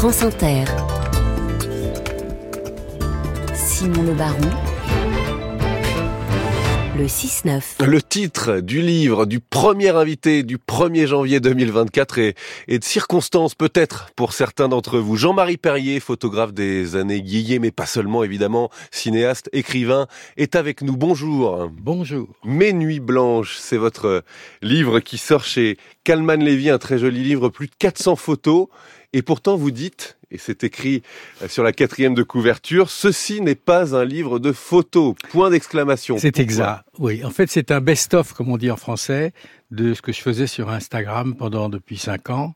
France Inter. Simon Le Baron. Le 6-9. Le titre du livre du premier invité du 1er janvier 2024 est, est de circonstance peut-être pour certains d'entre vous. Jean-Marie Perrier, photographe des années Guillet, mais pas seulement évidemment, cinéaste, écrivain, est avec nous. Bonjour. Bonjour. Mes nuits blanches, c'est votre livre qui sort chez Calman Lévy, un très joli livre, plus de 400 photos. Et pourtant, vous dites, et c'est écrit sur la quatrième de couverture, ceci n'est pas un livre de photos. Point d'exclamation. C'est exact. Oui, en fait, c'est un best-of, comme on dit en français, de ce que je faisais sur Instagram pendant depuis cinq ans.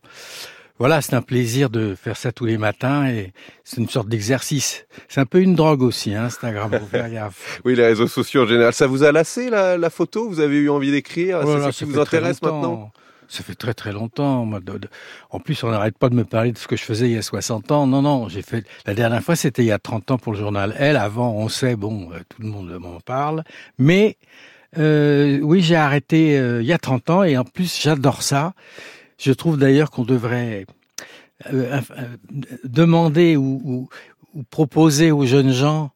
Voilà, c'est un plaisir de faire ça tous les matins et c'est une sorte d'exercice. C'est un peu une drogue aussi, hein, Instagram. Faut faire gaffe. oui, les réseaux sociaux en général. Ça vous a lassé la, la photo? Vous avez eu envie d'écrire? Oh là C'est ce qui vous intéresse maintenant? Ça fait très très longtemps. En plus, on n'arrête pas de me parler de ce que je faisais il y a 60 ans. Non, non, j'ai fait. La dernière fois, c'était il y a 30 ans pour le journal Elle. Avant, on sait, bon, euh, tout le monde m'en parle. Mais euh, oui, j'ai arrêté euh, il y a 30 ans et en plus, j'adore ça. Je trouve d'ailleurs qu'on devrait euh, euh, demander ou, ou- ou proposer aux jeunes gens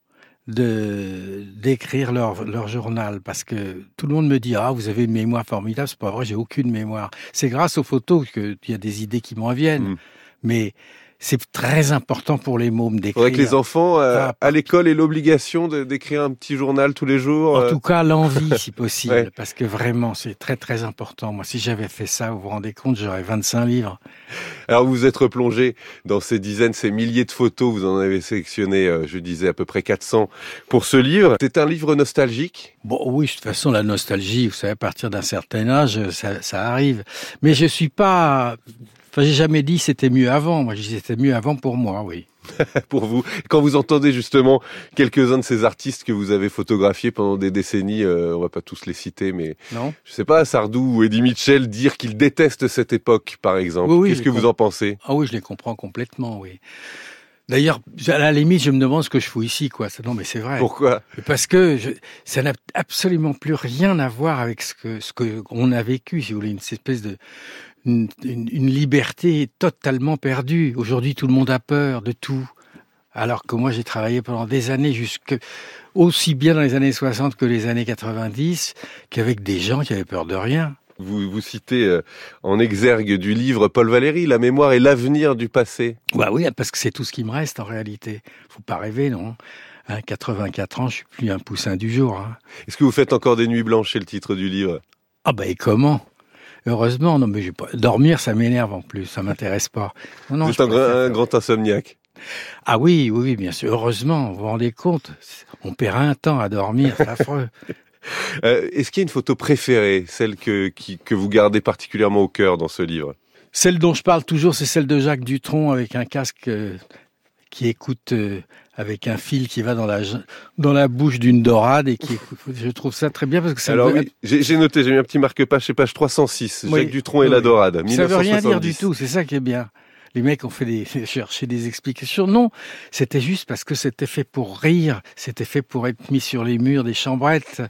de d'écrire leur leur journal parce que tout le monde me dit ah vous avez une mémoire formidable. C'est pas vrai j'ai aucune mémoire. C'est grâce aux photos que il y a des idées qui m'en viennent. Mm. mais c'est très important pour les mômes d'écrire faudrait que les enfants euh, à l'école aient l'obligation d'écrire un petit journal tous les jours. en euh, tout cas l'envie si possible Ouais. parce que vraiment c'est très très important moi si j'avais fait ça vous vous rendez compte j'aurais 25 livres Alors vous vous êtes replongé dans ces dizaines, ces milliers de photos. Vous en avez sélectionné, euh, je disais, à peu près 400 pour ce livre. C'est un livre nostalgique? Bon, oui, de toute façon, la nostalgie, vous savez, à partir d'un certain âge, ça, ça arrive. Mais je suis pas. Enfin, j'ai jamais dit c'était mieux avant. Moi, je dis c'était mieux avant pour moi, oui. pour vous. Quand vous entendez justement quelques-uns de ces artistes que vous avez photographiés pendant des décennies, euh, on va pas tous les citer, mais Non je sais pas, Sardou ou Eddie Mitchell dire qu'ils détestent cette époque, par exemple. Oui, oui, Qu'est-ce que vous en pensez? Ah oui, je les comprends complètement, oui. D'ailleurs, à la limite, je me demande ce que je fous ici, quoi. Non, mais c'est vrai. Pourquoi? Parce que je, ça n'a absolument plus rien à voir avec ce que ce que on a vécu, si vous voulez, une espèce de une, une- une liberté totalement perdue. Aujourd'hui, tout le monde a peur de tout. Alors que moi, j'ai travaillé pendant des années, jusque aussi bien dans les années 60 que les années 90, qu'avec des gens qui avaient peur de rien. vous, vous citez euh, en exergue du livre Paul Valéry, La mémoire et l'avenir du passé. Bah oui, parce que c'est tout ce qui me reste en réalité. Faut pas rêver, non Hein, 84 ans, je suis plus un poussin du jour. Hein. Est-ce que vous faites encore des nuits blanches, c'est le titre du livre? Ah bah et comment? Heureusement, non mais j'ai pas... dormir, ça m'énerve en plus, ça m'intéresse pas. Non, non, Vous je êtes un, préfère- grand- un grand insomniaque. Ah oui, oui, oui, bien sûr. Heureusement, vous vous rendez compte On perd un temps à dormir, c'est affreux. Euh, Est-ce qu'il y a une photo préférée, celle que, qui- que vous gardez particulièrement au cœur dans ce livre? Celle dont je parle toujours, c'est celle de Jacques Dutronc avec un casque euh, qui écoute euh, avec un fil qui va dans la dans la bouche d'une dorade et qui écoute. Je trouve ça très bien parce que ça Alors veut, oui, j'ai noté, j'ai mis un petit marque-page, c'est page 306, Oui, Jacques Dutronc et la. Dorade, ça veut rien dire 1970. du tout. C'est ça qui est bien. Les mecs ont fait des cherché des explications. Non, c'était juste parce que c'était fait pour rire, c'était fait pour être mis sur les murs des chambrettes.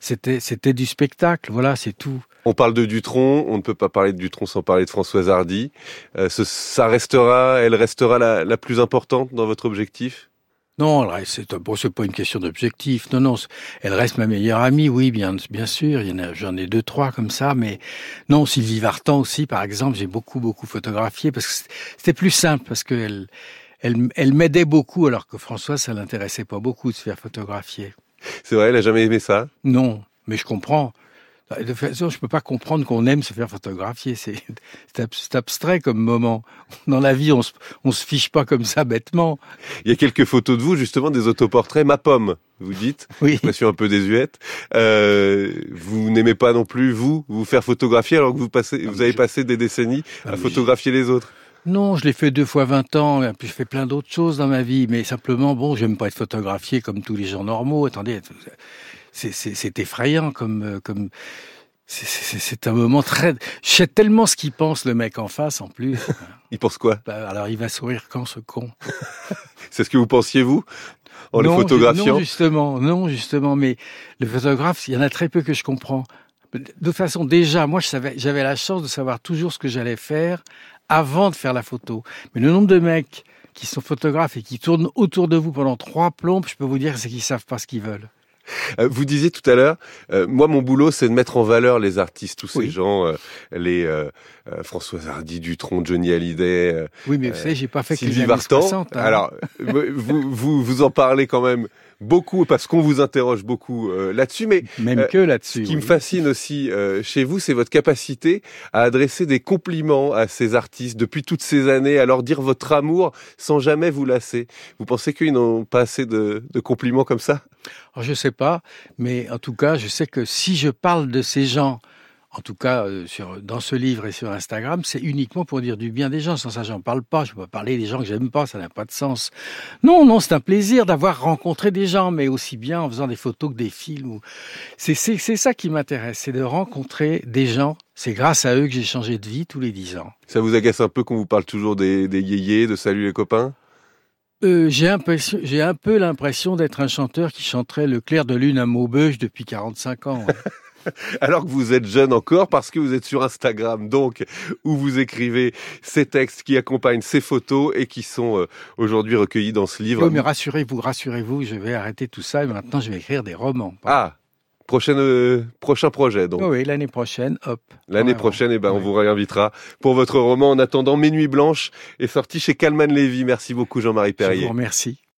C'était c'était du spectacle. Voilà, c'est tout. On parle de Dutronc, on ne peut pas parler de Dutronc sans parler de Françoise Hardy. Euh, ce- ça restera, elle restera la, la plus importante dans votre objectif? Non, c'est bon, pas une question d'objectif. Non, non, elle reste ma meilleure amie. Oui, bien, bien sûr. J'en ai deux, trois comme ça. Mais non, Sylvie Vartan aussi, par exemple, j'ai beaucoup, beaucoup photographié parce que c'était plus simple parce que elle, elle, elle m'aidait beaucoup alors que François, ça l'intéressait pas beaucoup de se faire photographier. C'est vrai, elle a jamais aimé ça? Non, mais je comprends. De toute façon, je peux pas comprendre qu'on aime se faire photographier. C'est ab- abstrait comme moment. Dans la vie, on se, on se fiche pas comme ça bêtement. Il y a quelques photos de vous, justement, des autoportraits, ma pomme, vous dites, Oui. expression un peu désuète. Euh, vous n'aimez pas non plus, vous, vous faire photographier alors que vous, passez, Ah, vous avez je- passé des décennies Ah, à photographier les autres Non, je l'ai fait deux fois 20 ans, et puis je fais plein d'autres choses dans ma vie, mais simplement, bon, j'aime pas être photographié comme tous les gens normaux. Attendez, c'est- effrayant comme euh, comme c'est- un moment très. Je sais tellement ce qu'il pense le mec en face en plus. Il pense quoi? Bah, alors il va sourire quand ce con? C'est ce que vous pensiez, vous? En non, ju- photographiant? Non, justement, non, justement, mais le photographe, il y en a très peu que je comprends. De toute façon, déjà, moi, je savais, j'avais la chance de savoir toujours ce que j'allais faire avant de faire la photo. Mais le nombre de mecs qui sont photographes et qui tournent autour de vous pendant trois plombes, je peux vous dire, c'est qu'ils savent pas ce qu'ils veulent. Euh, vous disiez tout à l'heure, euh, moi mon boulot c'est de mettre en valeur les artistes, tous ces gens, euh, les euh, euh, Françoise Hardy, Dutronc, Johnny Hallyday, euh, Oui, mais vous savez, j'ai pas fait que les Sylvie Vartan. 60. hein. Alors vous, vous vous en parlez quand même beaucoup parce qu'on vous interroge beaucoup euh, là-dessus, mais Même euh, que là-dessus. Ce qui me fascine aussi euh, chez vous, c'est votre capacité à adresser des compliments à ces artistes depuis toutes ces années, à leur dire votre amour sans jamais vous lasser. Vous pensez qu'ils n'ont pas assez de, de compliments comme ça? Alors, je sais pas, mais en tout cas, je sais que si je parle de ces gens, en tout cas euh, sur, dans ce livre et sur Instagram, c'est uniquement pour dire du bien des gens. Sans ça, j'en parle pas. Je peux pas parler des gens que j'aime pas, ça n'a pas de sens. Non, non, c'est un plaisir d'avoir rencontré des gens, mais aussi bien en faisant des photos que des films. C'est ça qui m'intéresse, c'est de rencontrer des gens. C'est grâce à eux que j'ai changé de vie tous les dix ans. Ça vous agace un peu qu'on vous parle toujours des, des yéyés, de salut les copains? Euh, j'ai un peu l'impression d'être un chanteur qui chanterait le clair de lune à Maubeuge depuis 45 ans. ouais. alors que vous êtes jeune encore parce que vous êtes sur Instagram, donc où vous écrivez ces textes qui accompagnent ces photos et qui sont euh, aujourd'hui recueillis dans ce livre. Oui, mais rassurez-vous, rassurez-vous, je vais arrêter tout ça et maintenant je vais écrire des romans. Ah, prochaine, euh, prochain projet donc. Oui, l'année prochaine, hop. L'année prochaine, eh ben, on vous réinvitera pour votre roman. En attendant, Mes Nuits Blanches est sorti chez Calman Lévy. Merci beaucoup, Jean-Marie Je vous Perrier. remercie.